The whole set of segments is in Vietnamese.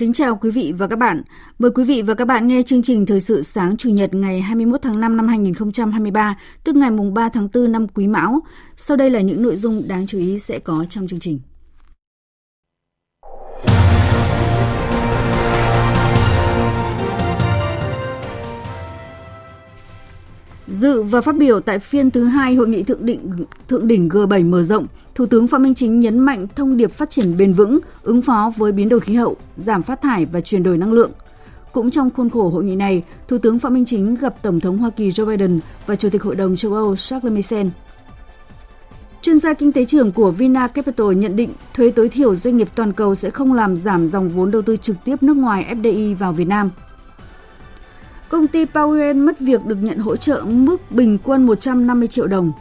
Kính chào quý vị và các bạn. Mời quý vị và các bạn nghe chương trình Thời sự sáng Chủ nhật ngày 21 tháng 5 năm 2023, tức ngày mùng 3 tháng 4 năm Quý Mão. Sau đây là những nội dung đáng chú ý sẽ có trong chương trình. Dự và phát biểu tại phiên thứ hai hội nghị thượng đỉnh thượng đỉnh G7 mở rộng, Thủ tướng Phạm Minh Chính nhấn mạnh thông điệp phát triển bền vững, ứng phó với biến đổi khí hậu, giảm phát thải và chuyển đổi năng lượng. Cũng trong khuôn khổ hội nghị này, Thủ tướng Phạm Minh Chính gặp Tổng thống Hoa Kỳ Joe Biden và Chủ tịch Hội đồng châu Âu Charles Michel. Chuyên gia kinh tế trưởng của Vina Capital nhận định thuế tối thiểu doanh nghiệp toàn cầu sẽ không làm giảm dòng vốn đầu tư trực tiếp nước ngoài FDI vào Việt Nam – Công ty Powell mất việc được nhận hỗ trợ mức bình quân 150 triệu đồng.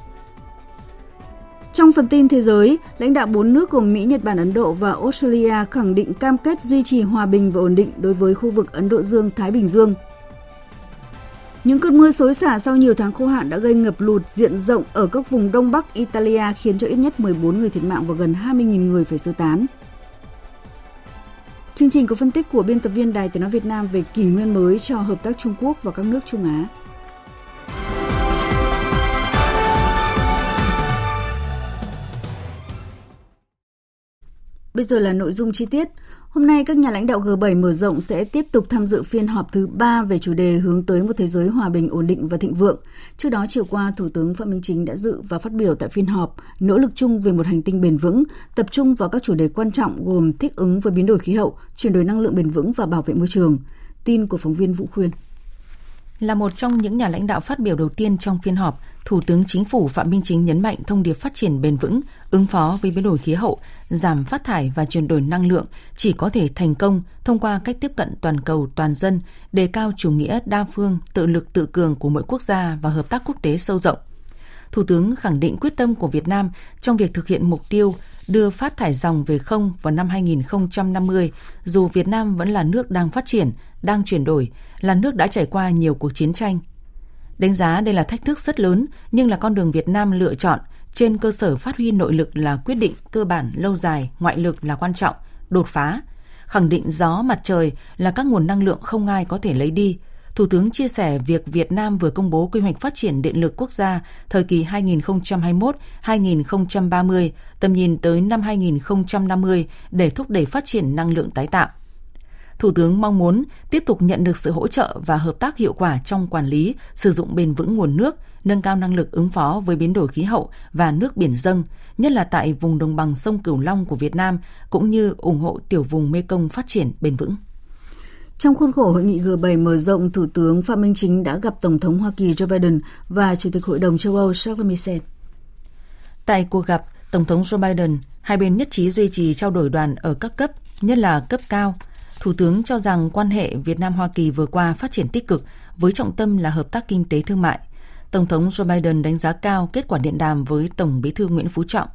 Trong phần tin thế giới, lãnh đạo bốn nước gồm Mỹ, Nhật Bản, Ấn Độ và Australia khẳng định cam kết duy trì hòa bình và ổn định đối với khu vực Ấn Độ Dương-Thái Bình Dương. Những cơn mưa xối xả sau nhiều tháng khô hạn đã gây ngập lụt diện rộng ở các vùng Đông Bắc Italia khiến cho ít nhất 14 người thiệt mạng và gần 20.000 người phải sơ tán. Chương trình có phân tích của biên tập viên Đài Tiếng Nói Việt Nam về kỷ nguyên mới cho hợp tác Trung Quốc và các nước Trung Á. Bây giờ là nội dung chi tiết. Hôm nay, các nhà lãnh đạo G7 mở rộng sẽ tiếp tục tham dự phiên họp thứ ba về chủ đề hướng tới một thế giới hòa bình, ổn định và thịnh vượng. Trước đó, chiều qua, Thủ tướng Phạm Minh Chính đã dự và phát biểu tại phiên họp nỗ lực chung về một hành tinh bền vững, tập trung vào các chủ đề quan trọng gồm thích ứng với biến đổi khí hậu, chuyển đổi năng lượng bền vững và bảo vệ môi trường. Tin của phóng viên Vũ Khuyên. Là một trong những nhà lãnh đạo phát biểu đầu tiên trong phiên họp, Thủ tướng Chính phủ Phạm Minh Chính nhấn mạnh thông điệp phát triển bền vững, ứng phó với biến đổi khí hậu, giảm phát thải và chuyển đổi năng lượng chỉ có thể thành công thông qua cách tiếp cận toàn cầu toàn dân, đề cao chủ nghĩa đa phương, tự lực tự cường của mỗi quốc gia và hợp tác quốc tế sâu rộng. Thủ tướng khẳng định quyết tâm của Việt Nam trong việc thực hiện mục tiêu đưa phát thải dòng về không vào năm 2050, dù Việt Nam vẫn là nước đang phát triển, đang chuyển đổi, là nước đã trải qua nhiều cuộc chiến tranh. Đánh giá đây là thách thức rất lớn, nhưng là con đường Việt Nam lựa chọn trên cơ sở phát huy nội lực là quyết định cơ bản lâu dài, ngoại lực là quan trọng, đột phá. Khẳng định gió mặt trời là các nguồn năng lượng không ai có thể lấy đi, Thủ tướng chia sẻ việc Việt Nam vừa công bố quy hoạch phát triển điện lực quốc gia thời kỳ 2021-2030, tầm nhìn tới năm 2050 để thúc đẩy phát triển năng lượng tái tạo. Thủ tướng mong muốn tiếp tục nhận được sự hỗ trợ và hợp tác hiệu quả trong quản lý, sử dụng bền vững nguồn nước, nâng cao năng lực ứng phó với biến đổi khí hậu và nước biển dâng, nhất là tại vùng đồng bằng sông Cửu Long của Việt Nam, cũng như ủng hộ tiểu vùng Mekong phát triển bền vững. Trong khuôn khổ hội nghị G7 mở rộng, Thủ tướng Phạm Minh Chính đã gặp Tổng thống Hoa Kỳ Joe Biden và Chủ tịch Hội đồng châu Âu Charles Michel. Tại cuộc gặp, Tổng thống Joe Biden, hai bên nhất trí duy trì trao đổi đoàn ở các cấp, nhất là cấp cao. Thủ tướng cho rằng quan hệ Việt Nam-Hoa Kỳ vừa qua phát triển tích cực với trọng tâm là hợp tác kinh tế thương mại. Tổng thống Joe Biden đánh giá cao kết quả điện đàm với Tổng bí thư Nguyễn Phú Trọng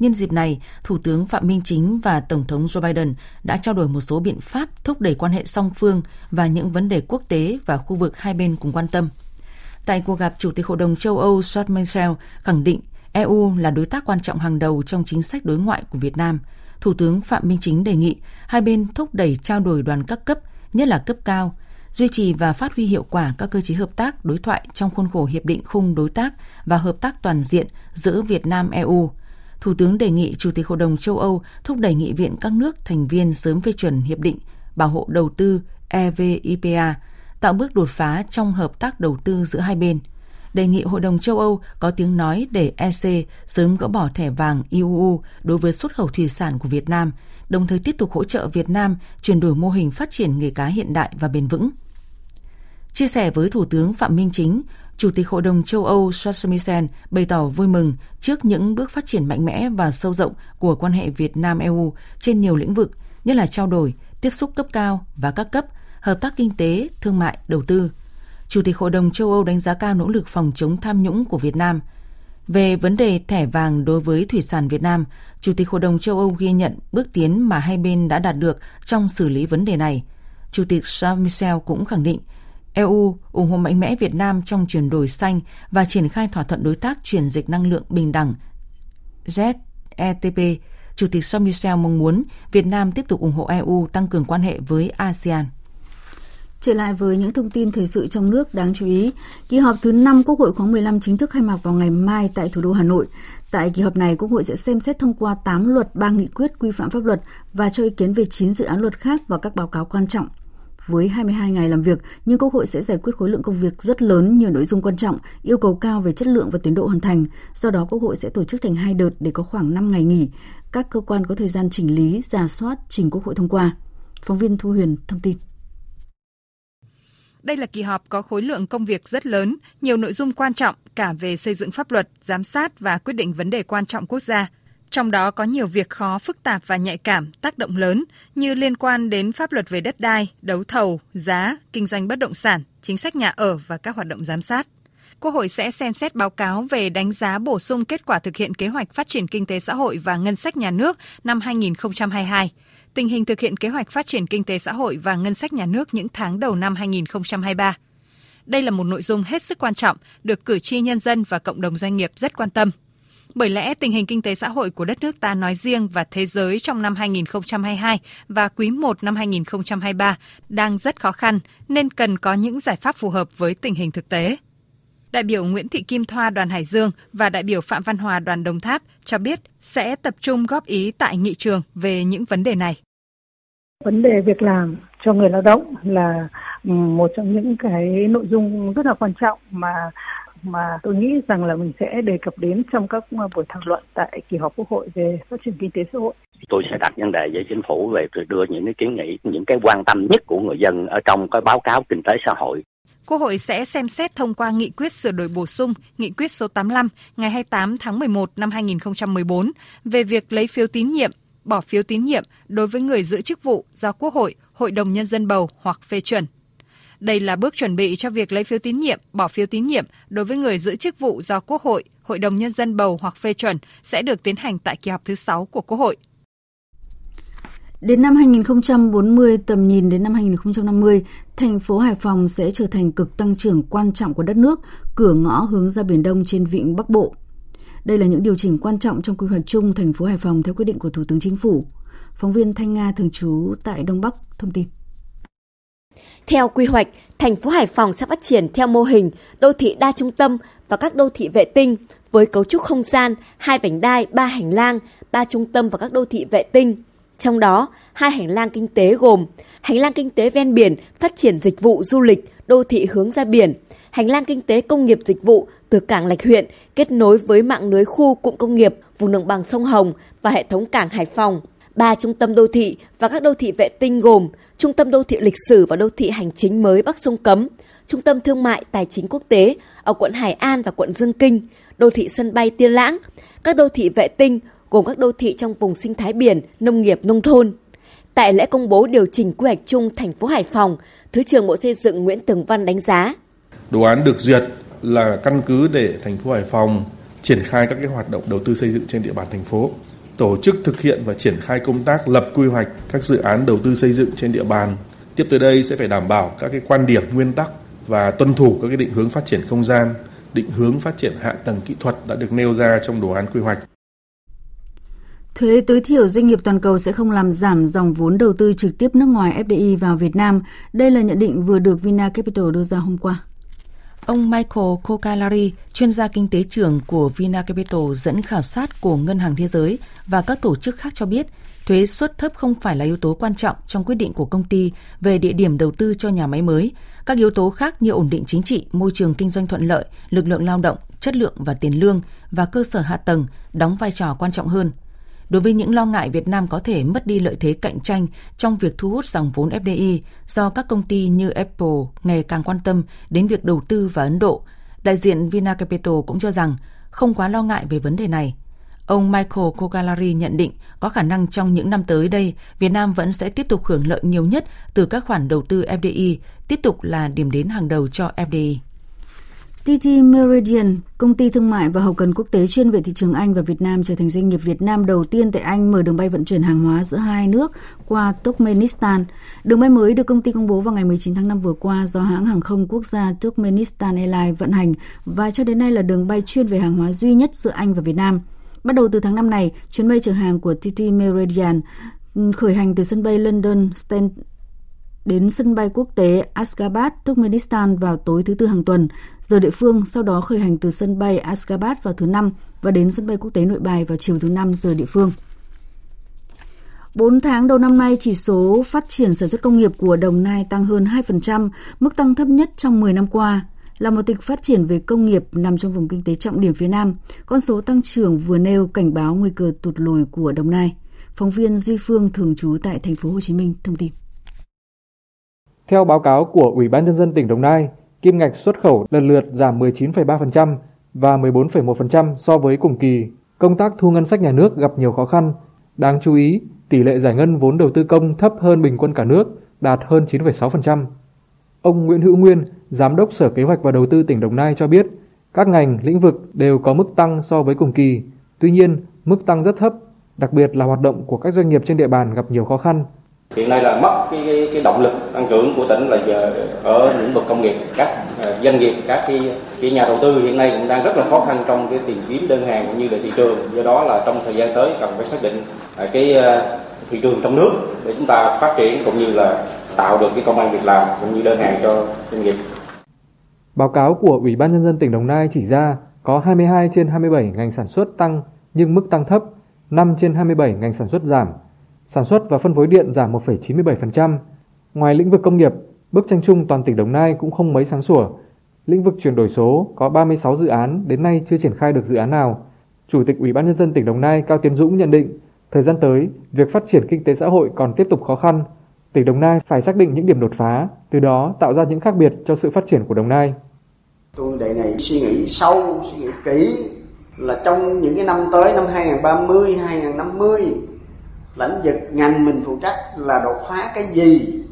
Nhân dịp này, Thủ tướng Phạm Minh Chính và Tổng thống Joe Biden đã trao đổi một số biện pháp thúc đẩy quan hệ song phương và những vấn đề quốc tế và khu vực hai bên cùng quan tâm. Tại cuộc gặp, Chủ tịch Hội đồng châu Âu Charles Michel khẳng định EU là đối tác quan trọng hàng đầu trong chính sách đối ngoại của Việt Nam. Thủ tướng Phạm Minh Chính đề nghị hai bên thúc đẩy trao đổi đoàn các cấp, nhất là cấp cao, duy trì và phát huy hiệu quả các cơ chế hợp tác đối thoại trong khuôn khổ hiệp định khung đối tác và hợp tác toàn diện giữa Việt Nam EU Thủ tướng đề nghị Chủ tịch Hội đồng châu Âu thúc đẩy nghị viện các nước thành viên sớm phê chuẩn hiệp định bảo hộ đầu tư EVIPA, tạo bước đột phá trong hợp tác đầu tư giữa hai bên đề nghị Hội đồng châu Âu có tiếng nói để EC sớm gỡ bỏ thẻ vàng IUU đối với xuất khẩu thủy sản của Việt Nam, đồng thời tiếp tục hỗ trợ Việt Nam chuyển đổi mô hình phát triển nghề cá hiện đại và bền vững. Chia sẻ với Thủ tướng Phạm Minh Chính, Chủ tịch Hội đồng châu Âu Charles Michel bày tỏ vui mừng trước những bước phát triển mạnh mẽ và sâu rộng của quan hệ Việt Nam-EU trên nhiều lĩnh vực, nhất là trao đổi, tiếp xúc cấp cao và các cấp, hợp tác kinh tế, thương mại, đầu tư. Chủ tịch Hội đồng châu Âu đánh giá cao nỗ lực phòng chống tham nhũng của Việt Nam. Về vấn đề thẻ vàng đối với thủy sản Việt Nam, Chủ tịch Hội đồng châu Âu ghi nhận bước tiến mà hai bên đã đạt được trong xử lý vấn đề này. Chủ tịch Charles Michel cũng khẳng định EU ủng hộ mạnh mẽ Việt Nam trong chuyển đổi xanh và triển khai thỏa thuận đối tác chuyển dịch năng lượng bình đẳng ZETP. Chủ tịch Charles Michel mong muốn Việt Nam tiếp tục ủng hộ EU tăng cường quan hệ với ASEAN. Trở lại với những thông tin thời sự trong nước đáng chú ý, kỳ họp thứ 5 Quốc hội khóa 15 chính thức khai mạc vào ngày mai tại thủ đô Hà Nội. Tại kỳ họp này, Quốc hội sẽ xem xét thông qua 8 luật, 3 nghị quyết quy phạm pháp luật và cho ý kiến về 9 dự án luật khác và các báo cáo quan trọng. Với 22 ngày làm việc, nhưng Quốc hội sẽ giải quyết khối lượng công việc rất lớn, nhiều nội dung quan trọng, yêu cầu cao về chất lượng và tiến độ hoàn thành. Do đó, Quốc hội sẽ tổ chức thành hai đợt để có khoảng 5 ngày nghỉ. Các cơ quan có thời gian chỉnh lý, giả soát, trình Quốc hội thông qua. Phóng viên Thu Huyền thông tin. Đây là kỳ họp có khối lượng công việc rất lớn, nhiều nội dung quan trọng cả về xây dựng pháp luật, giám sát và quyết định vấn đề quan trọng quốc gia. Trong đó có nhiều việc khó, phức tạp và nhạy cảm, tác động lớn như liên quan đến pháp luật về đất đai, đấu thầu, giá, kinh doanh bất động sản, chính sách nhà ở và các hoạt động giám sát. Quốc hội sẽ xem xét báo cáo về đánh giá bổ sung kết quả thực hiện kế hoạch phát triển kinh tế xã hội và ngân sách nhà nước năm 2022 tình hình thực hiện kế hoạch phát triển kinh tế xã hội và ngân sách nhà nước những tháng đầu năm 2023. Đây là một nội dung hết sức quan trọng, được cử tri nhân dân và cộng đồng doanh nghiệp rất quan tâm. Bởi lẽ tình hình kinh tế xã hội của đất nước ta nói riêng và thế giới trong năm 2022 và quý 1 năm 2023 đang rất khó khăn nên cần có những giải pháp phù hợp với tình hình thực tế. Đại biểu Nguyễn Thị Kim Thoa đoàn Hải Dương và đại biểu Phạm Văn Hòa đoàn Đồng Tháp cho biết sẽ tập trung góp ý tại nghị trường về những vấn đề này. Vấn đề việc làm cho người lao động là một trong những cái nội dung rất là quan trọng mà mà tôi nghĩ rằng là mình sẽ đề cập đến trong các buổi thảo luận tại kỳ họp Quốc hội về phát triển kinh tế xã hội. Tôi sẽ đặt vấn đề với chính phủ về đưa những cái kiến nghị, những cái quan tâm nhất của người dân ở trong cái báo cáo kinh tế xã hội Quốc hội sẽ xem xét thông qua nghị quyết sửa đổi bổ sung nghị quyết số 85 ngày 28 tháng 11 năm 2014 về việc lấy phiếu tín nhiệm, bỏ phiếu tín nhiệm đối với người giữ chức vụ do Quốc hội, Hội đồng Nhân dân bầu hoặc phê chuẩn. Đây là bước chuẩn bị cho việc lấy phiếu tín nhiệm, bỏ phiếu tín nhiệm đối với người giữ chức vụ do Quốc hội, Hội đồng Nhân dân bầu hoặc phê chuẩn sẽ được tiến hành tại kỳ họp thứ 6 của Quốc hội. Đến năm 2040, tầm nhìn đến năm 2050, thành phố Hải Phòng sẽ trở thành cực tăng trưởng quan trọng của đất nước, cửa ngõ hướng ra Biển Đông trên vịnh Bắc Bộ. Đây là những điều chỉnh quan trọng trong quy hoạch chung thành phố Hải Phòng theo quyết định của Thủ tướng Chính phủ. Phóng viên Thanh Nga thường trú tại Đông Bắc thông tin. Theo quy hoạch, thành phố Hải Phòng sẽ phát triển theo mô hình đô thị đa trung tâm và các đô thị vệ tinh với cấu trúc không gian, hai vành đai, ba hành lang, ba trung tâm và các đô thị vệ tinh – trong đó, hai hành lang kinh tế gồm hành lang kinh tế ven biển phát triển dịch vụ du lịch, đô thị hướng ra biển, hành lang kinh tế công nghiệp dịch vụ từ cảng Lạch huyện kết nối với mạng lưới khu cụm công nghiệp vùng đồng bằng sông Hồng và hệ thống cảng Hải Phòng. Ba trung tâm đô thị và các đô thị vệ tinh gồm Trung tâm đô thị lịch sử và đô thị hành chính mới Bắc Sông Cấm, Trung tâm thương mại tài chính quốc tế ở quận Hải An và quận Dương Kinh, đô thị sân bay Tiên Lãng, các đô thị vệ tinh gồm các đô thị trong vùng sinh thái biển, nông nghiệp, nông thôn. Tại lễ công bố điều chỉnh quy hoạch chung thành phố Hải Phòng, Thứ trưởng Bộ Xây dựng Nguyễn Tường Văn đánh giá. Đồ án được duyệt là căn cứ để thành phố Hải Phòng triển khai các cái hoạt động đầu tư xây dựng trên địa bàn thành phố, tổ chức thực hiện và triển khai công tác lập quy hoạch các dự án đầu tư xây dựng trên địa bàn. Tiếp tới đây sẽ phải đảm bảo các cái quan điểm nguyên tắc và tuân thủ các cái định hướng phát triển không gian, định hướng phát triển hạ tầng kỹ thuật đã được nêu ra trong đồ án quy hoạch. Thuế tối thiểu doanh nghiệp toàn cầu sẽ không làm giảm dòng vốn đầu tư trực tiếp nước ngoài FDI vào Việt Nam. Đây là nhận định vừa được Vina Capital đưa ra hôm qua. Ông Michael Kokalari, chuyên gia kinh tế trưởng của Vina Capital dẫn khảo sát của Ngân hàng Thế giới và các tổ chức khác cho biết, thuế suất thấp không phải là yếu tố quan trọng trong quyết định của công ty về địa điểm đầu tư cho nhà máy mới. Các yếu tố khác như ổn định chính trị, môi trường kinh doanh thuận lợi, lực lượng lao động, chất lượng và tiền lương và cơ sở hạ tầng đóng vai trò quan trọng hơn – đối với những lo ngại Việt Nam có thể mất đi lợi thế cạnh tranh trong việc thu hút dòng vốn FDI do các công ty như Apple ngày càng quan tâm đến việc đầu tư vào Ấn Độ, đại diện Vinacapital cũng cho rằng không quá lo ngại về vấn đề này. Ông Michael Kogalari nhận định có khả năng trong những năm tới đây, Việt Nam vẫn sẽ tiếp tục hưởng lợi nhiều nhất từ các khoản đầu tư FDI, tiếp tục là điểm đến hàng đầu cho FDI. TT Meridian, công ty thương mại và hậu cần quốc tế chuyên về thị trường Anh và Việt Nam trở thành doanh nghiệp Việt Nam đầu tiên tại Anh mở đường bay vận chuyển hàng hóa giữa hai nước qua Turkmenistan. Đường bay mới được công ty công bố vào ngày 19 tháng 5 vừa qua do hãng hàng không quốc gia Turkmenistan Airlines vận hành và cho đến nay là đường bay chuyên về hàng hóa duy nhất giữa Anh và Việt Nam. Bắt đầu từ tháng 5 này, chuyến bay chở hàng của TT Meridian ừ, khởi hành từ sân bay London Stansted đến sân bay quốc tế Ashgabat, Turkmenistan vào tối thứ Tư hàng tuần, giờ địa phương, sau đó khởi hành từ sân bay Ashgabat vào thứ Năm và đến sân bay quốc tế Nội Bài vào chiều thứ Năm giờ địa phương. 4 tháng đầu năm nay, chỉ số phát triển sản xuất công nghiệp của Đồng Nai tăng hơn 2%, mức tăng thấp nhất trong 10 năm qua. Là một tỉnh phát triển về công nghiệp nằm trong vùng kinh tế trọng điểm phía Nam, con số tăng trưởng vừa nêu cảnh báo nguy cơ tụt lùi của Đồng Nai. Phóng viên Duy Phương thường trú tại thành phố Hồ Chí Minh thông tin. Theo báo cáo của Ủy ban nhân dân tỉnh Đồng Nai, kim ngạch xuất khẩu lần lượt giảm 19,3% và 14,1% so với cùng kỳ. Công tác thu ngân sách nhà nước gặp nhiều khó khăn. Đáng chú ý, tỷ lệ giải ngân vốn đầu tư công thấp hơn bình quân cả nước, đạt hơn 9,6%. Ông Nguyễn Hữu Nguyên, Giám đốc Sở Kế hoạch và Đầu tư tỉnh Đồng Nai cho biết, các ngành, lĩnh vực đều có mức tăng so với cùng kỳ. Tuy nhiên, mức tăng rất thấp, đặc biệt là hoạt động của các doanh nghiệp trên địa bàn gặp nhiều khó khăn hiện nay là mất cái, cái, cái động lực tăng trưởng của tỉnh là giờ ở lĩnh vực công nghiệp các à, doanh nghiệp các cái, cái nhà đầu tư hiện nay cũng đang rất là khó khăn trong cái tìm kiếm đơn hàng cũng như là thị trường do đó là trong thời gian tới cần phải xác định à, cái à, thị trường trong nước để chúng ta phát triển cũng như là tạo được cái công an việc làm cũng như đơn hàng cho doanh nghiệp. Báo cáo của Ủy ban Nhân dân tỉnh Đồng Nai chỉ ra có 22 trên 27 ngành sản xuất tăng nhưng mức tăng thấp, 5 trên 27 ngành sản xuất giảm, Sản xuất và phân phối điện giảm 1,97%. Ngoài lĩnh vực công nghiệp, bức tranh chung toàn tỉnh Đồng Nai cũng không mấy sáng sủa. Lĩnh vực chuyển đổi số có 36 dự án đến nay chưa triển khai được dự án nào. Chủ tịch Ủy ban nhân dân tỉnh Đồng Nai Cao Tiến Dũng nhận định, thời gian tới, việc phát triển kinh tế xã hội còn tiếp tục khó khăn. Tỉnh Đồng Nai phải xác định những điểm đột phá, từ đó tạo ra những khác biệt cho sự phát triển của Đồng Nai. Tôi đề nghị suy nghĩ sâu, suy nghĩ kỹ là trong những cái năm tới năm 2030, 2050 lĩnh vực ngành mình phụ trách là đột phá cái gì?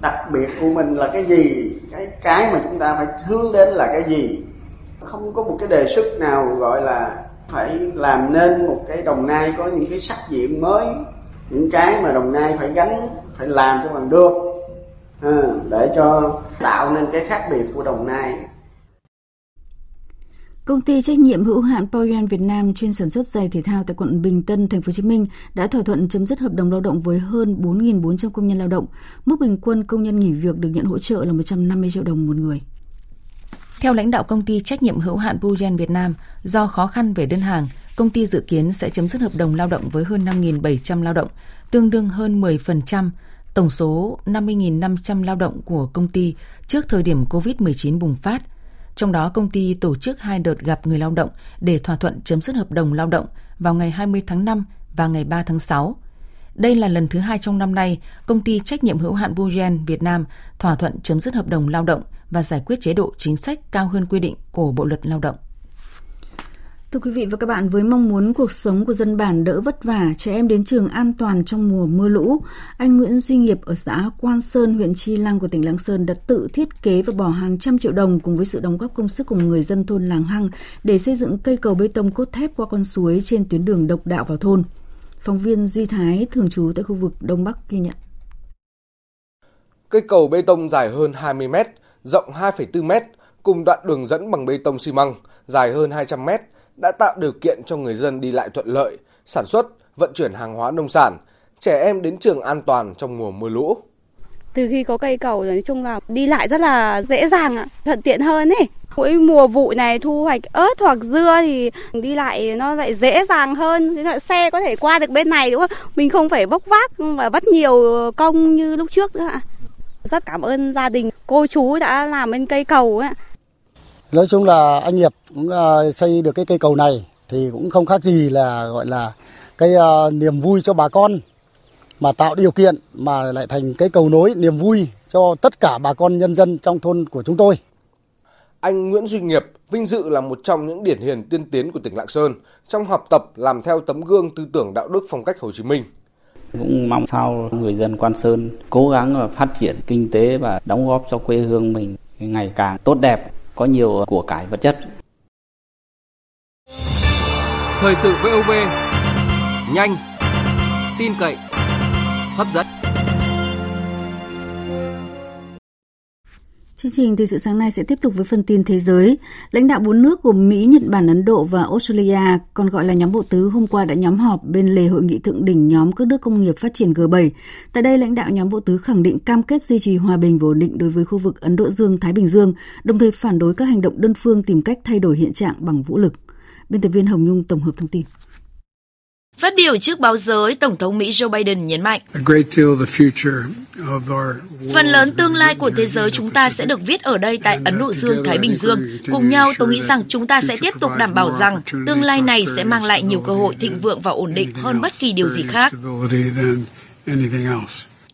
Đặc biệt của mình là cái gì? Cái cái mà chúng ta phải hướng đến là cái gì? Không có một cái đề xuất nào gọi là phải làm nên một cái đồng nai có những cái sắc diện mới những cái mà đồng nai phải gánh phải làm cho bằng được. À, để cho tạo nên cái khác biệt của đồng nai. Công ty trách nhiệm hữu hạn Poyen Việt Nam chuyên sản xuất giày thể thao tại quận Bình Tân, thành phố Hồ Chí Minh đã thỏa thuận chấm dứt hợp đồng lao động với hơn 4.400 công nhân lao động. Mức bình quân công nhân nghỉ việc được nhận hỗ trợ là 150 triệu đồng một người. Theo lãnh đạo công ty trách nhiệm hữu hạn Puyen Việt Nam, do khó khăn về đơn hàng, công ty dự kiến sẽ chấm dứt hợp đồng lao động với hơn 5.700 lao động, tương đương hơn 10% tổng số 50.500 lao động của công ty trước thời điểm COVID-19 bùng phát trong đó công ty tổ chức hai đợt gặp người lao động để thỏa thuận chấm dứt hợp đồng lao động vào ngày 20 tháng 5 và ngày 3 tháng 6. Đây là lần thứ hai trong năm nay, công ty trách nhiệm hữu hạn Bugen Việt Nam thỏa thuận chấm dứt hợp đồng lao động và giải quyết chế độ chính sách cao hơn quy định của Bộ luật Lao động. Thưa quý vị và các bạn, với mong muốn cuộc sống của dân bản đỡ vất vả, trẻ em đến trường an toàn trong mùa mưa lũ, anh Nguyễn Duy Nghiệp ở xã Quan Sơn, huyện Chi Lăng của tỉnh Lạng Sơn đã tự thiết kế và bỏ hàng trăm triệu đồng cùng với sự đóng góp công sức của người dân thôn Làng Hăng để xây dựng cây cầu bê tông cốt thép qua con suối trên tuyến đường độc đạo vào thôn. Phóng viên Duy Thái thường trú tại khu vực Đông Bắc ghi nhận. Cây cầu bê tông dài hơn 20 mét, rộng 2,4 mét, cùng đoạn đường dẫn bằng bê tông xi măng dài hơn 200 mét đã tạo điều kiện cho người dân đi lại thuận lợi, sản xuất, vận chuyển hàng hóa nông sản, trẻ em đến trường an toàn trong mùa mưa lũ. Từ khi có cây cầu nói chung là đi lại rất là dễ dàng ạ, thuận tiện hơn ấy. Mỗi mùa vụ này thu hoạch ớt hoặc dưa thì đi lại nó lại dễ dàng hơn. Thế là xe có thể qua được bên này đúng không? Mình không phải bốc vác và vất nhiều công như lúc trước nữa ạ. Rất cảm ơn gia đình cô chú đã làm bên cây cầu ấy. Nói chung là anh Nghiệp cũng ờ, xây được cái cây cầu này thì cũng không khác gì là gọi là cái uh, niềm vui cho bà con mà tạo điều kiện mà lại thành cái cầu nối niềm vui cho tất cả bà con nhân dân trong thôn của chúng tôi. Anh Nguyễn Duy Nghiệp vinh dự là một trong những điển hình tiên tiến của tỉnh Lạng Sơn trong học tập làm theo tấm gương tư tưởng đạo đức phong cách Hồ Chí Minh. Cũng mong sao người dân Quan Sơn cố gắng phát triển kinh tế và đóng góp cho quê hương mình ngày càng tốt đẹp, có nhiều của cải vật chất. Thời sự VOV nhanh, tin cậy, hấp dẫn. Chương trình thời sự sáng nay sẽ tiếp tục với phần tin thế giới. Lãnh đạo bốn nước gồm Mỹ, Nhật Bản, Ấn Độ và Australia, còn gọi là nhóm bộ tứ, hôm qua đã nhóm họp bên lề hội nghị thượng đỉnh nhóm các nước công nghiệp phát triển G7. Tại đây, lãnh đạo nhóm bộ tứ khẳng định cam kết duy trì hòa bình và ổn định đối với khu vực Ấn Độ Dương-Thái Bình Dương, đồng thời phản đối các hành động đơn phương tìm cách thay đổi hiện trạng bằng vũ lực. Biên tập viên Hồng Nhung tổng hợp thông tin. Phát biểu trước báo giới, Tổng thống Mỹ Joe Biden nhấn mạnh, Phần lớn tương lai của thế giới chúng ta sẽ được viết ở đây tại Ấn Độ Dương, Thái Bình Dương. Cùng nhau, tôi nghĩ rằng chúng ta sẽ tiếp tục đảm bảo rằng tương lai này sẽ mang lại nhiều cơ hội thịnh vượng và ổn định hơn bất kỳ điều gì khác.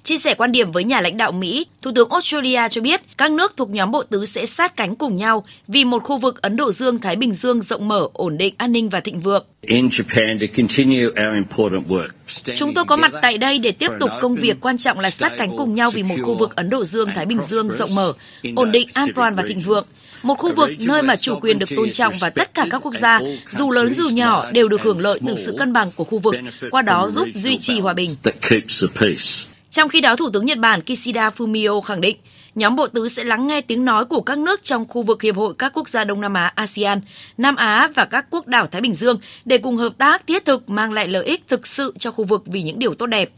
Chia sẻ quan điểm với nhà lãnh đạo Mỹ, Thủ tướng Australia cho biết các nước thuộc nhóm bộ tứ sẽ sát cánh cùng nhau vì một khu vực Ấn Độ Dương-Thái Bình Dương rộng mở, ổn định, an ninh và thịnh vượng. Chúng tôi có mặt tại đây để tiếp tục công việc quan trọng là sát cánh cùng nhau vì một khu vực Ấn Độ Dương-Thái Bình Dương rộng mở, ổn định, an toàn và thịnh vượng. Một khu vực nơi mà chủ quyền được tôn trọng và tất cả các quốc gia, dù lớn dù nhỏ, đều được hưởng lợi từ sự cân bằng của khu vực, qua đó giúp duy trì hòa bình. Trong khi đó, Thủ tướng Nhật Bản Kishida Fumio khẳng định nhóm bộ tứ sẽ lắng nghe tiếng nói của các nước trong khu vực Hiệp hội các quốc gia Đông Nam Á ASEAN, Nam Á và các quốc đảo Thái Bình Dương để cùng hợp tác thiết thực mang lại lợi ích thực sự cho khu vực vì những điều tốt đẹp.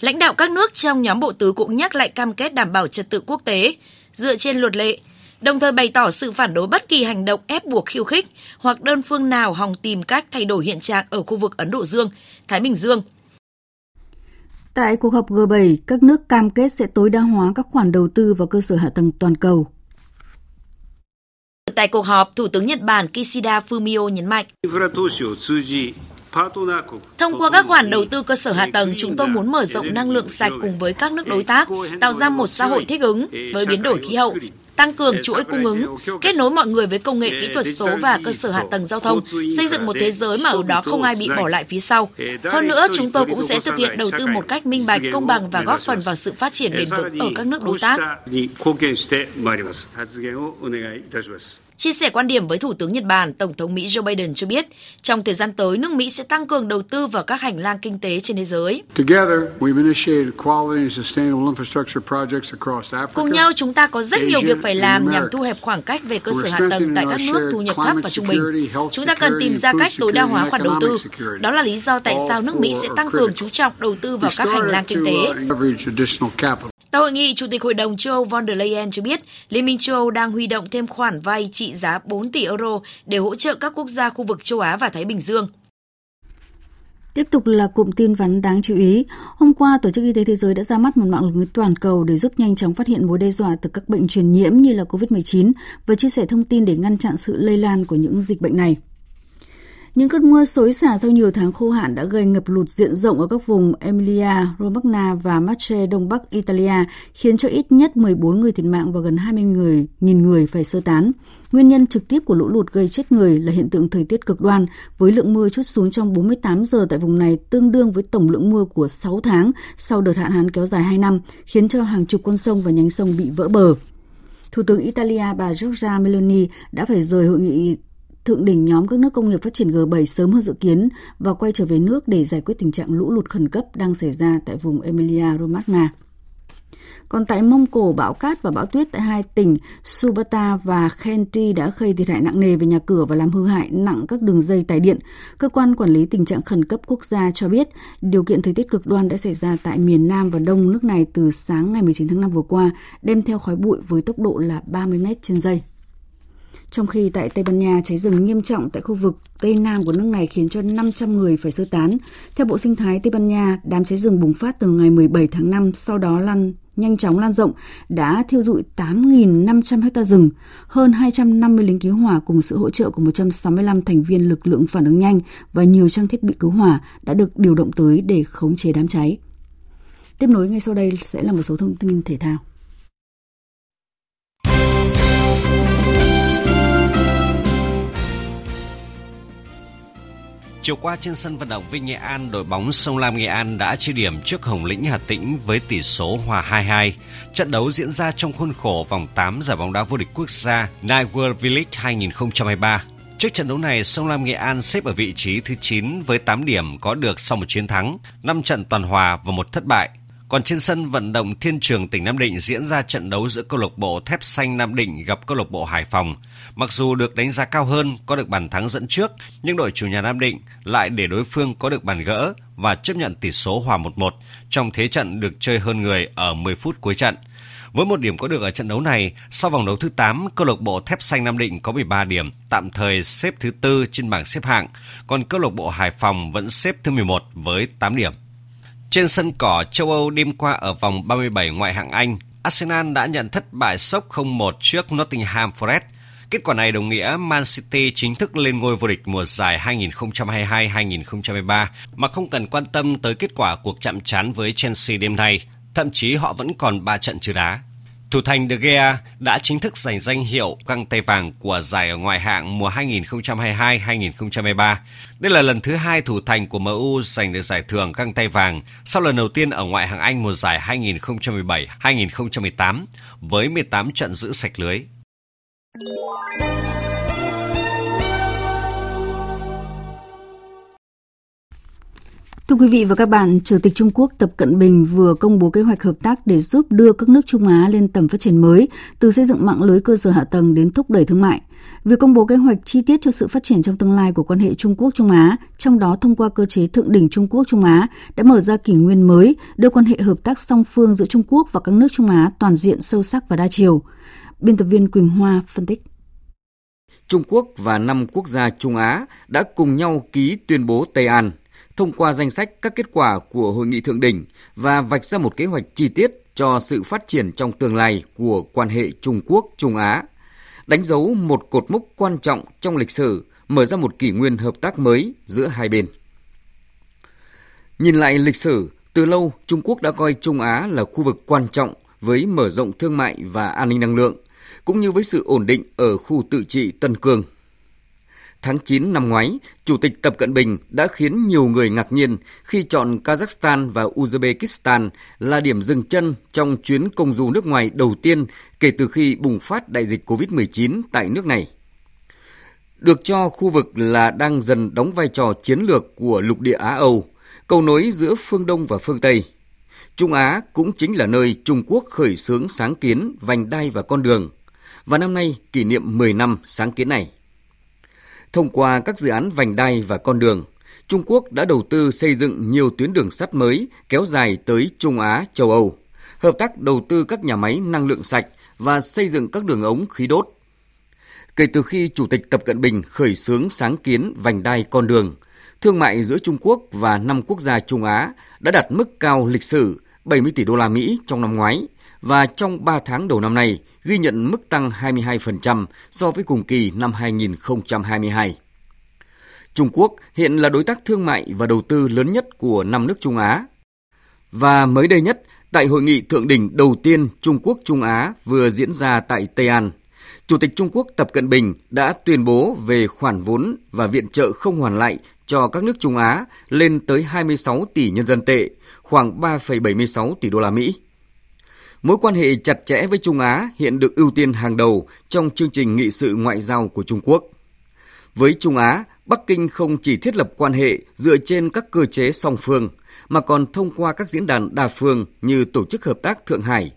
Lãnh đạo các nước trong nhóm bộ tứ cũng nhắc lại cam kết đảm bảo trật tự quốc tế dựa trên luật lệ, đồng thời bày tỏ sự phản đối bất kỳ hành động ép buộc khiêu khích hoặc đơn phương nào hòng tìm cách thay đổi hiện trạng ở khu vực Ấn Độ Dương, Thái Bình Dương Tại cuộc họp G7, các nước cam kết sẽ tối đa hóa các khoản đầu tư vào cơ sở hạ tầng toàn cầu. Tại cuộc họp, Thủ tướng Nhật Bản Kishida Fumio nhấn mạnh, Thông qua các khoản đầu tư cơ sở hạ tầng, chúng tôi muốn mở rộng năng lượng sạch cùng với các nước đối tác, tạo ra một xã hội thích ứng với biến đổi khí hậu, tăng cường chuỗi cung ứng, kết nối mọi người với công nghệ kỹ thuật số và cơ sở hạ tầng giao thông, xây dựng một thế giới mà ở đó không ai bị bỏ lại phía sau. Hơn nữa, chúng tôi cũng sẽ thực hiện đầu tư một cách minh bạch, công bằng và góp phần vào sự phát triển bền vững ở các nước đối tác. Chia sẻ quan điểm với Thủ tướng Nhật Bản, Tổng thống Mỹ Joe Biden cho biết, trong thời gian tới, nước Mỹ sẽ tăng cường đầu tư vào các hành lang kinh tế trên thế giới. Cùng nhau, chúng ta có rất nhiều việc phải làm nhằm thu hẹp khoảng cách về cơ sở hạ tầng tại các nước thu nhập thấp và trung bình. Chúng ta cần tìm ra cách tối đa hóa khoản đầu tư. Đó là lý do tại sao nước Mỹ sẽ tăng cường chú trọng đầu tư vào các hành lang kinh tế. Tại hội nghị, Chủ tịch Hội đồng châu Âu von der Leyen cho biết Liên minh châu Âu đang huy động thêm khoản vay trị giá 4 tỷ euro để hỗ trợ các quốc gia khu vực châu Á và Thái Bình Dương. Tiếp tục là cụm tin vắn đáng chú ý. Hôm qua, Tổ chức Y tế Thế giới đã ra mắt một mạng lưới toàn cầu để giúp nhanh chóng phát hiện mối đe dọa từ các bệnh truyền nhiễm như là COVID-19 và chia sẻ thông tin để ngăn chặn sự lây lan của những dịch bệnh này. Những cơn mưa xối xả sau nhiều tháng khô hạn đã gây ngập lụt diện rộng ở các vùng Emilia, Romagna và Marche đông bắc Italia, khiến cho ít nhất 14 người thiệt mạng và gần 20 người, nghìn người phải sơ tán. Nguyên nhân trực tiếp của lũ lụt gây chết người là hiện tượng thời tiết cực đoan, với lượng mưa chút xuống trong 48 giờ tại vùng này tương đương với tổng lượng mưa của 6 tháng sau đợt hạn hán kéo dài 2 năm, khiến cho hàng chục con sông và nhánh sông bị vỡ bờ. Thủ tướng Italia bà Giorgia Meloni đã phải rời hội nghị thượng đỉnh nhóm các nước công nghiệp phát triển G7 sớm hơn dự kiến và quay trở về nước để giải quyết tình trạng lũ lụt khẩn cấp đang xảy ra tại vùng Emilia Romagna. Còn tại Mông Cổ, bão cát và bão tuyết tại hai tỉnh Subata và Khenti đã gây thiệt hại nặng nề về nhà cửa và làm hư hại nặng các đường dây tải điện. Cơ quan quản lý tình trạng khẩn cấp quốc gia cho biết điều kiện thời tiết cực đoan đã xảy ra tại miền Nam và Đông nước này từ sáng ngày 19 tháng 5 vừa qua, đem theo khói bụi với tốc độ là 30 m trên giây. Trong khi tại Tây Ban Nha, cháy rừng nghiêm trọng tại khu vực Tây Nam của nước này khiến cho 500 người phải sơ tán. Theo Bộ Sinh thái Tây Ban Nha, đám cháy rừng bùng phát từ ngày 17 tháng 5, sau đó lan nhanh chóng lan rộng, đã thiêu dụi 8.500 ha rừng, hơn 250 lính cứu hỏa cùng sự hỗ trợ của 165 thành viên lực lượng phản ứng nhanh và nhiều trang thiết bị cứu hỏa đã được điều động tới để khống chế đám cháy. Tiếp nối ngay sau đây sẽ là một số thông tin thể thao. Chiều qua trên sân vận động Vinh Nghệ An, đội bóng Sông Lam Nghệ An đã chia điểm trước Hồng Lĩnh Hà Tĩnh với tỷ số hòa 2-2. Trận đấu diễn ra trong khuôn khổ vòng 8 giải bóng đá vô địch quốc gia Night World V-League 2023. Trước trận đấu này, Sông Lam Nghệ An xếp ở vị trí thứ 9 với 8 điểm có được sau một chiến thắng, 5 trận toàn hòa và một thất bại. Còn trên sân vận động Thiên Trường tỉnh Nam Định diễn ra trận đấu giữa câu lạc bộ Thép Xanh Nam Định gặp câu lạc bộ Hải Phòng. Mặc dù được đánh giá cao hơn, có được bàn thắng dẫn trước, nhưng đội chủ nhà Nam Định lại để đối phương có được bàn gỡ và chấp nhận tỷ số hòa 1-1 trong thế trận được chơi hơn người ở 10 phút cuối trận. Với một điểm có được ở trận đấu này, sau vòng đấu thứ 8, câu lạc bộ Thép Xanh Nam Định có 13 điểm, tạm thời xếp thứ tư trên bảng xếp hạng, còn câu lạc bộ Hải Phòng vẫn xếp thứ 11 với 8 điểm. Trên sân cỏ châu Âu đêm qua ở vòng 37 ngoại hạng Anh, Arsenal đã nhận thất bại sốc 0-1 trước Nottingham Forest. Kết quả này đồng nghĩa Man City chính thức lên ngôi vô địch mùa giải 2022-2023 mà không cần quan tâm tới kết quả cuộc chạm trán với Chelsea đêm nay. Thậm chí họ vẫn còn 3 trận chưa đá. Thủ thành De Gea đã chính thức giành danh hiệu găng tay vàng của giải ở ngoại hạng mùa 2022-2023. Đây là lần thứ hai thủ thành của MU giành được giải thưởng găng tay vàng sau lần đầu tiên ở ngoại hạng Anh mùa giải 2017-2018 với 18 trận giữ sạch lưới. Thưa quý vị và các bạn, Chủ tịch Trung Quốc Tập Cận Bình vừa công bố kế hoạch hợp tác để giúp đưa các nước Trung Á lên tầm phát triển mới, từ xây dựng mạng lưới cơ sở hạ tầng đến thúc đẩy thương mại. Việc công bố kế hoạch chi tiết cho sự phát triển trong tương lai của quan hệ Trung Quốc-Trung Á, trong đó thông qua cơ chế thượng đỉnh Trung Quốc-Trung Á, đã mở ra kỷ nguyên mới, đưa quan hệ hợp tác song phương giữa Trung Quốc và các nước Trung Á toàn diện sâu sắc và đa chiều. Biên tập viên Quỳnh Hoa phân tích. Trung Quốc và năm quốc gia Trung Á đã cùng nhau ký tuyên bố Tây An – thông qua danh sách các kết quả của hội nghị thượng đỉnh và vạch ra một kế hoạch chi tiết cho sự phát triển trong tương lai của quan hệ Trung Quốc Trung Á, đánh dấu một cột mốc quan trọng trong lịch sử, mở ra một kỷ nguyên hợp tác mới giữa hai bên. Nhìn lại lịch sử, từ lâu Trung Quốc đã coi Trung Á là khu vực quan trọng với mở rộng thương mại và an ninh năng lượng, cũng như với sự ổn định ở khu tự trị Tân Cương. Tháng 9 năm ngoái, Chủ tịch Tập Cận Bình đã khiến nhiều người ngạc nhiên khi chọn Kazakhstan và Uzbekistan là điểm dừng chân trong chuyến công du nước ngoài đầu tiên kể từ khi bùng phát đại dịch COVID-19 tại nước này. Được cho khu vực là đang dần đóng vai trò chiến lược của lục địa Á-Âu, cầu nối giữa phương Đông và phương Tây. Trung Á cũng chính là nơi Trung Quốc khởi xướng sáng kiến vành đai và con đường. Và năm nay kỷ niệm 10 năm sáng kiến này. Thông qua các dự án vành đai và con đường, Trung Quốc đã đầu tư xây dựng nhiều tuyến đường sắt mới kéo dài tới Trung Á, châu Âu, hợp tác đầu tư các nhà máy năng lượng sạch và xây dựng các đường ống khí đốt. Kể từ khi Chủ tịch Tập Cận Bình khởi xướng sáng kiến vành đai con đường, thương mại giữa Trung Quốc và năm quốc gia Trung Á đã đạt mức cao lịch sử 70 tỷ đô la Mỹ trong năm ngoái và trong 3 tháng đầu năm nay ghi nhận mức tăng 22% so với cùng kỳ năm 2022. Trung Quốc hiện là đối tác thương mại và đầu tư lớn nhất của năm nước Trung Á. Và mới đây nhất, tại hội nghị thượng đỉnh đầu tiên Trung Quốc Trung Á vừa diễn ra tại Tây An, Chủ tịch Trung Quốc Tập Cận Bình đã tuyên bố về khoản vốn và viện trợ không hoàn lại cho các nước Trung Á lên tới 26 tỷ nhân dân tệ, khoảng 3,76 tỷ đô la Mỹ. Mối quan hệ chặt chẽ với Trung Á hiện được ưu tiên hàng đầu trong chương trình nghị sự ngoại giao của Trung Quốc. Với Trung Á, Bắc Kinh không chỉ thiết lập quan hệ dựa trên các cơ chế song phương, mà còn thông qua các diễn đàn đa phương như Tổ chức Hợp tác Thượng Hải.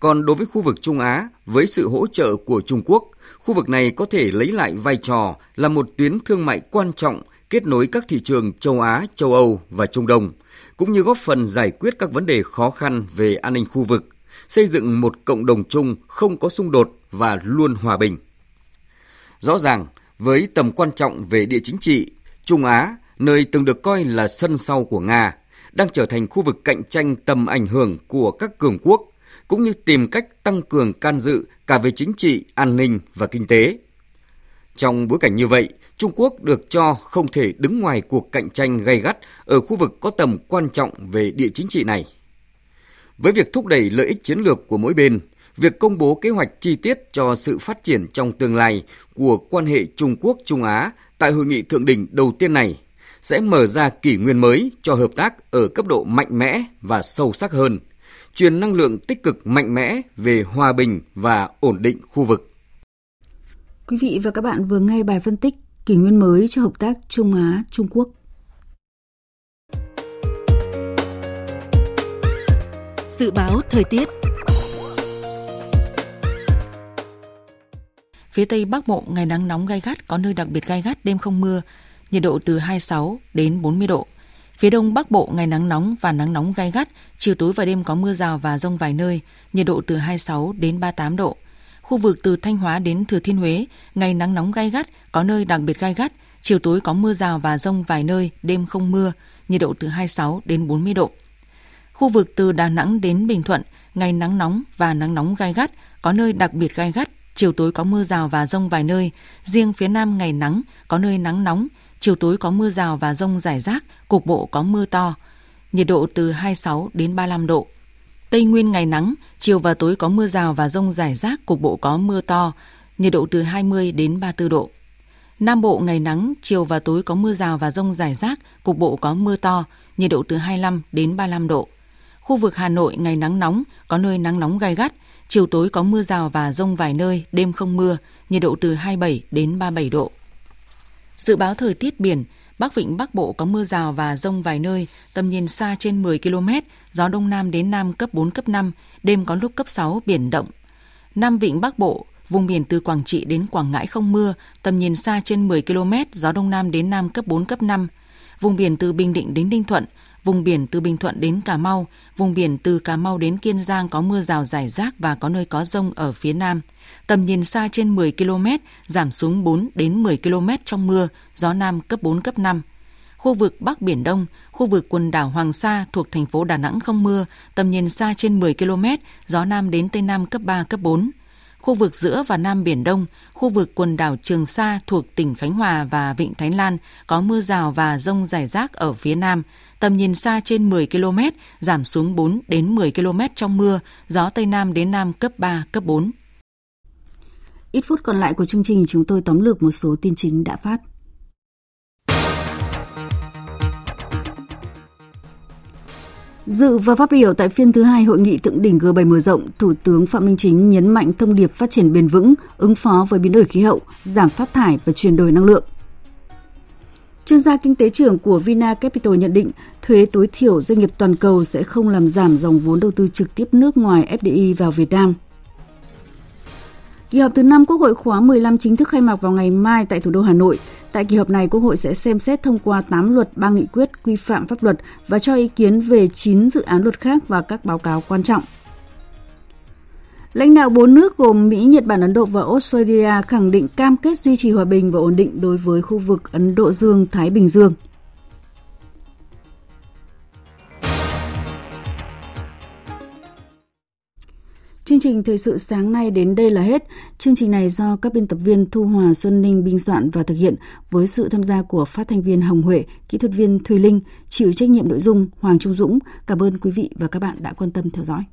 Còn đối với khu vực Trung Á, với sự hỗ trợ của Trung Quốc, khu vực này có thể lấy lại vai trò là một tuyến thương mại quan trọng kết nối các thị trường châu Á, châu Âu và Trung Đông, cũng như góp phần giải quyết các vấn đề khó khăn về an ninh khu vực, xây dựng một cộng đồng chung không có xung đột và luôn hòa bình. Rõ ràng, với tầm quan trọng về địa chính trị, Trung Á, nơi từng được coi là sân sau của Nga, đang trở thành khu vực cạnh tranh tầm ảnh hưởng của các cường quốc, cũng như tìm cách tăng cường can dự cả về chính trị, an ninh và kinh tế. Trong bối cảnh như vậy, Trung Quốc được cho không thể đứng ngoài cuộc cạnh tranh gay gắt ở khu vực có tầm quan trọng về địa chính trị này. Với việc thúc đẩy lợi ích chiến lược của mỗi bên, việc công bố kế hoạch chi tiết cho sự phát triển trong tương lai của quan hệ Trung Quốc-Trung Á tại hội nghị thượng đỉnh đầu tiên này sẽ mở ra kỷ nguyên mới cho hợp tác ở cấp độ mạnh mẽ và sâu sắc hơn, truyền năng lượng tích cực mạnh mẽ về hòa bình và ổn định khu vực. Quý vị và các bạn vừa nghe bài phân tích kỷ nguyên mới cho hợp tác Trung Á Trung Quốc. Dự báo thời tiết Phía Tây Bắc Bộ ngày nắng nóng gai gắt, có nơi đặc biệt gai gắt, đêm không mưa, nhiệt độ từ 26 đến 40 độ. Phía Đông Bắc Bộ ngày nắng nóng và nắng nóng gai gắt, chiều tối và đêm có mưa rào và rông vài nơi, nhiệt độ từ 26 đến 38 độ. Khu vực từ Thanh Hóa đến Thừa Thiên Huế, ngày nắng nóng gai gắt, có nơi đặc biệt gai gắt, chiều tối có mưa rào và rông vài nơi, đêm không mưa, nhiệt độ từ 26 đến 40 độ. Khu vực từ Đà Nẵng đến Bình Thuận, ngày nắng nóng và nắng nóng gai gắt, có nơi đặc biệt gai gắt, chiều tối có mưa rào và rông vài nơi, riêng phía Nam ngày nắng, có nơi nắng nóng, chiều tối có mưa rào và rông rải rác, cục bộ có mưa to, nhiệt độ từ 26 đến 35 độ. Tây Nguyên ngày nắng, chiều và tối có mưa rào và rông rải rác, cục bộ có mưa to, nhiệt độ từ 20 đến 34 độ. Nam Bộ ngày nắng, chiều và tối có mưa rào và rông rải rác, cục bộ có mưa to, nhiệt độ từ 25 đến 35 độ. Khu vực Hà Nội ngày nắng nóng, có nơi nắng nóng gai gắt, chiều tối có mưa rào và rông vài nơi, đêm không mưa, nhiệt độ từ 27 đến 37 độ. Dự báo thời tiết biển, Bắc Vịnh Bắc Bộ có mưa rào và rông vài nơi, tầm nhìn xa trên 10 km, gió Đông Nam đến Nam cấp 4, cấp 5, đêm có lúc cấp 6, biển động. Nam Vịnh Bắc Bộ, vùng biển từ Quảng Trị đến Quảng Ngãi không mưa, tầm nhìn xa trên 10 km, gió Đông Nam đến Nam cấp 4, cấp 5. Vùng biển từ Bình Định đến Ninh Thuận, vùng biển từ Bình Thuận đến Cà Mau, vùng biển từ Cà Mau đến Kiên Giang có mưa rào rải rác và có nơi có rông ở phía Nam. Tầm nhìn xa trên 10 km, giảm xuống 4 đến 10 km trong mưa, gió Nam cấp 4, cấp 5. Khu vực Bắc Biển Đông, khu vực quần đảo Hoàng Sa thuộc thành phố Đà Nẵng không mưa, tầm nhìn xa trên 10 km, gió Nam đến Tây Nam cấp 3, cấp 4 khu vực giữa và Nam Biển Đông, khu vực quần đảo Trường Sa thuộc tỉnh Khánh Hòa và Vịnh Thái Lan có mưa rào và rông rải rác ở phía Nam, tầm nhìn xa trên 10 km, giảm xuống 4 đến 10 km trong mưa, gió Tây Nam đến Nam cấp 3, cấp 4. Ít phút còn lại của chương trình chúng tôi tóm lược một số tin chính đã phát. Dự và phát biểu tại phiên thứ hai hội nghị thượng đỉnh G7 mở rộng, Thủ tướng Phạm Minh Chính nhấn mạnh thông điệp phát triển bền vững, ứng phó với biến đổi khí hậu, giảm phát thải và chuyển đổi năng lượng. Chuyên gia kinh tế trưởng của Vina Capital nhận định thuế tối thiểu doanh nghiệp toàn cầu sẽ không làm giảm dòng vốn đầu tư trực tiếp nước ngoài FDI vào Việt Nam. Kỳ họp thứ 5 Quốc hội khóa 15 chính thức khai mạc vào ngày mai tại thủ đô Hà Nội. Tại kỳ họp này, Quốc hội sẽ xem xét thông qua 8 luật, 3 nghị quyết quy phạm pháp luật và cho ý kiến về 9 dự án luật khác và các báo cáo quan trọng. Lãnh đạo bốn nước gồm Mỹ, Nhật Bản, Ấn Độ và Australia khẳng định cam kết duy trì hòa bình và ổn định đối với khu vực Ấn Độ Dương-Thái Bình Dương. Chương trình thời sự sáng nay đến đây là hết. Chương trình này do các biên tập viên Thu Hòa, Xuân Ninh biên soạn và thực hiện với sự tham gia của phát thanh viên Hồng Huệ, kỹ thuật viên Thùy Linh, chịu trách nhiệm nội dung Hoàng Trung Dũng. Cảm ơn quý vị và các bạn đã quan tâm theo dõi.